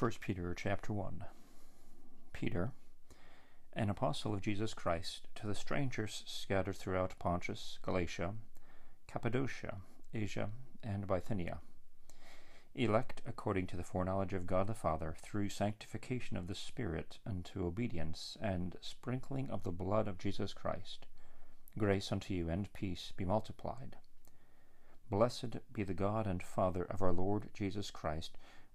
1 Peter chapter 1 Peter, an apostle of Jesus Christ, to the strangers scattered throughout Pontus, Galatia, Cappadocia, Asia, and Bithynia, elect according to the foreknowledge of God the Father, through sanctification of the Spirit unto obedience, and sprinkling of the blood of Jesus Christ, grace unto you and peace be multiplied. Blessed be the God and Father of our Lord Jesus Christ,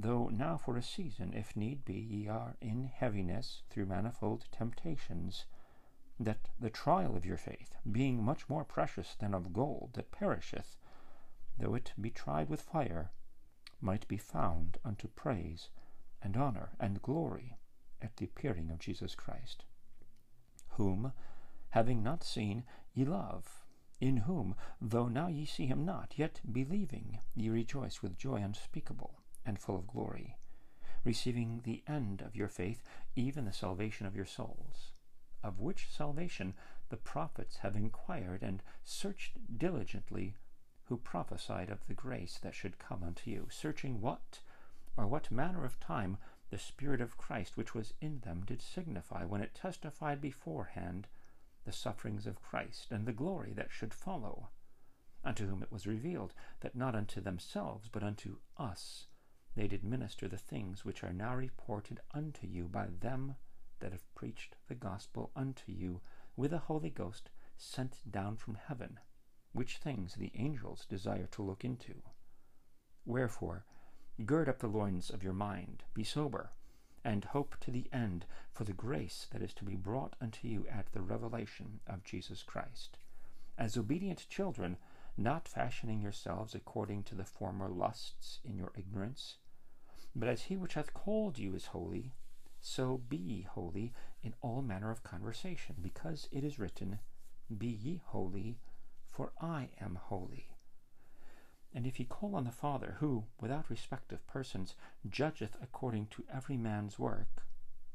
though now for a season, if need be, ye are in heaviness through manifold temptations, that the trial of your faith, being much more precious than of gold that perisheth, though it be tried with fire, might be found unto praise and honor and glory at the appearing of Jesus Christ, whom, having not seen, ye love, in whom, though now ye see him not, yet believing, ye rejoice with joy unspeakable and full of glory, receiving the end of your faith, even the salvation of your souls, of which salvation the prophets have inquired and searched diligently, who prophesied of the grace that should come unto you, searching what or what manner of time the Spirit of Christ which was in them did signify when it testified beforehand the sufferings of Christ and the glory that should follow, unto whom it was revealed that not unto themselves but unto us they did minister the things which are now reported unto you by them that have preached the gospel unto you with the Holy Ghost sent down from heaven, which things the angels desire to look into. Wherefore, gird up the loins of your mind, be sober, and hope to the end for the grace that is to be brought unto you at the revelation of Jesus Christ. As obedient children, not fashioning yourselves according to the former lusts in your ignorance, but as he which hath called you is holy, so be ye holy in all manner of conversation, because it is written, Be ye holy, for I am holy. And if ye call on the Father, who, without respect of persons, judgeth according to every man's work,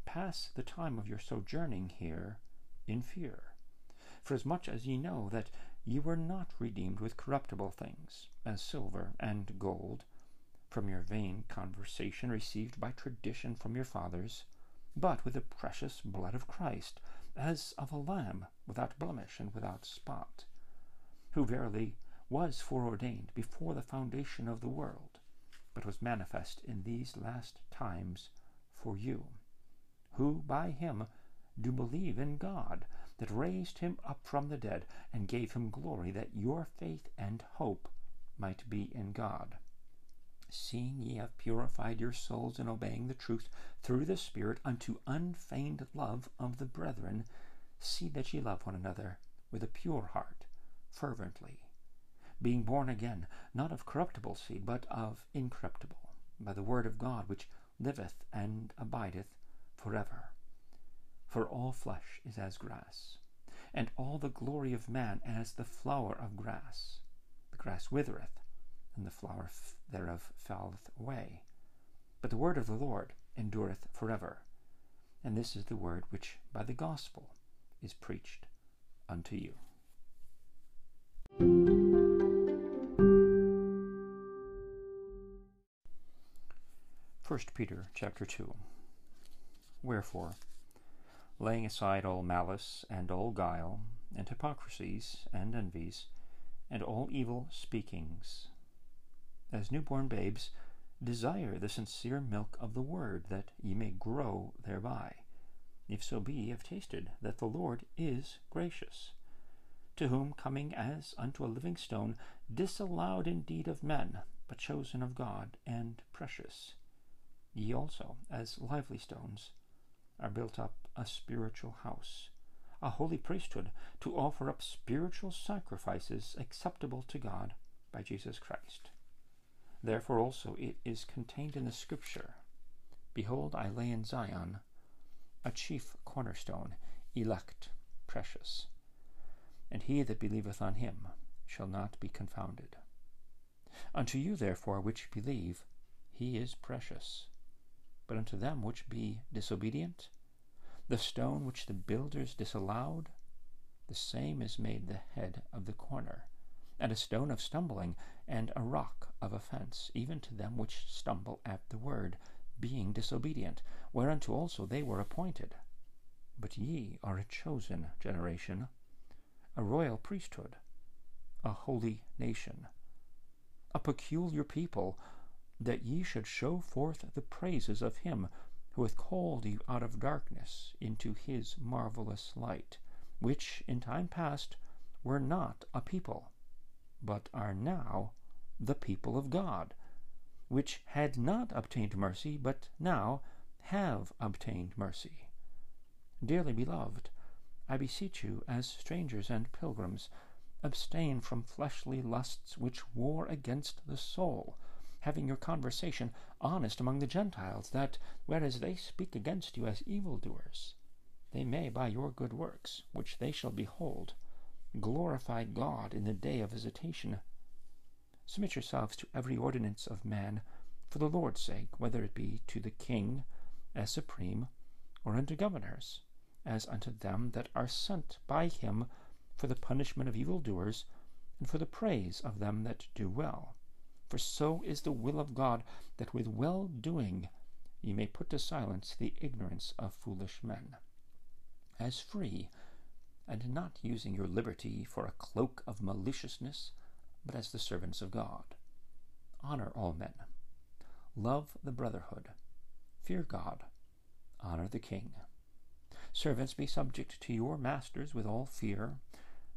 pass the time of your sojourning here in fear. For as much as ye know that ye were not redeemed with corruptible things, as silver and gold, from your vain conversation received by tradition from your fathers, but with the precious blood of Christ, as of a lamb without blemish and without spot, who verily was foreordained before the foundation of the world, but was manifest in these last times for you, who by him do believe in God, that raised him up from the dead, and gave him glory, that your faith and hope might be in God seeing ye have purified your souls in obeying the truth through the Spirit unto unfeigned love of the brethren, see that ye love one another with a pure heart, fervently, being born again, not of corruptible seed, but of incorruptible, by the word of God which liveth and abideth for ever. For all flesh is as grass, and all the glory of man as the flower of grass. The grass withereth, and the flower thereof falleth away. But the word of the Lord endureth forever. And this is the word which by the gospel is preached unto you. First Peter chapter 2 Wherefore, laying aside all malice and all guile, and hypocrisies and envies, and all evil speakings, as newborn babes, desire the sincere milk of the word, that ye may grow thereby, if so be ye have tasted that the Lord is gracious, to whom coming as unto a living stone, disallowed indeed of men, but chosen of God, and precious, ye also, as lively stones, are built up a spiritual house, a holy priesthood, to offer up spiritual sacrifices acceptable to God by Jesus Christ. Therefore also it is contained in the Scripture, Behold, I lay in Zion a chief cornerstone, elect, precious, and he that believeth on him shall not be confounded. Unto you, therefore, which believe, he is precious. But unto them which be disobedient, the stone which the builders disallowed, the same is made the head of the corner, and a stone of stumbling, and a rock of offense, even to them which stumble at the word, being disobedient, whereunto also they were appointed. But ye are a chosen generation, a royal priesthood, a holy nation, a peculiar people, that ye should show forth the praises of him who hath called you out of darkness into his marvelous light, which in time past were not a people, but are now the people of God, which had not obtained mercy, but now have obtained mercy. Dearly beloved, I beseech you, as strangers and pilgrims, abstain from fleshly lusts which war against the soul, having your conversation honest among the Gentiles, that, whereas they speak against you as evildoers, they may, by your good works, which they shall behold, glorify God in the day of visitation. Submit yourselves to every ordinance of man, for the Lord's sake, whether it be to the king as supreme, or unto governors, as unto them that are sent by him for the punishment of evildoers, and for the praise of them that do well. For so is the will of God, that with well doing ye may put to silence the ignorance of foolish men. As free, and not using your liberty for a cloak of maliciousness, but as the servants of God. Honor all men. Love the brotherhood. Fear God. Honor the king. Servants, be subject to your masters with all fear,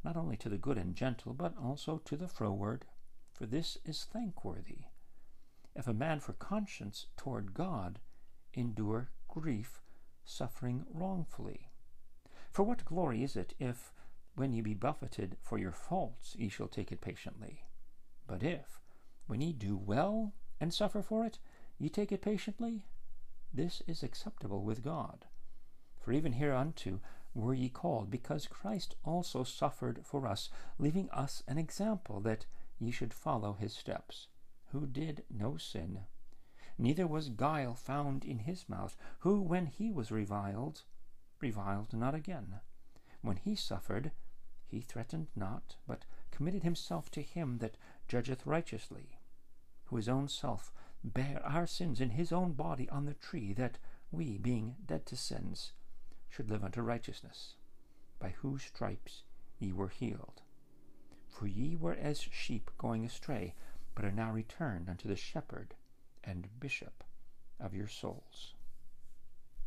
not only to the good and gentle, but also to the froward, for this is thankworthy. If a man for conscience toward God endure grief, suffering wrongfully. For what glory is it if, when ye be buffeted for your faults, ye shall take it patiently? But if, when ye do well and suffer for it, ye take it patiently, this is acceptable with God. For even hereunto were ye called, because Christ also suffered for us, leaving us an example that ye should follow his steps, who did no sin, neither was guile found in his mouth, who, when he was reviled, reviled not again. When he suffered, he threatened not, but committed himself to him that judgeth righteously, who his own self bare our sins in his own body on the tree, that we, being dead to sins, should live unto righteousness, by whose stripes ye were healed. For ye were as sheep going astray, but are now returned unto the shepherd and bishop of your souls.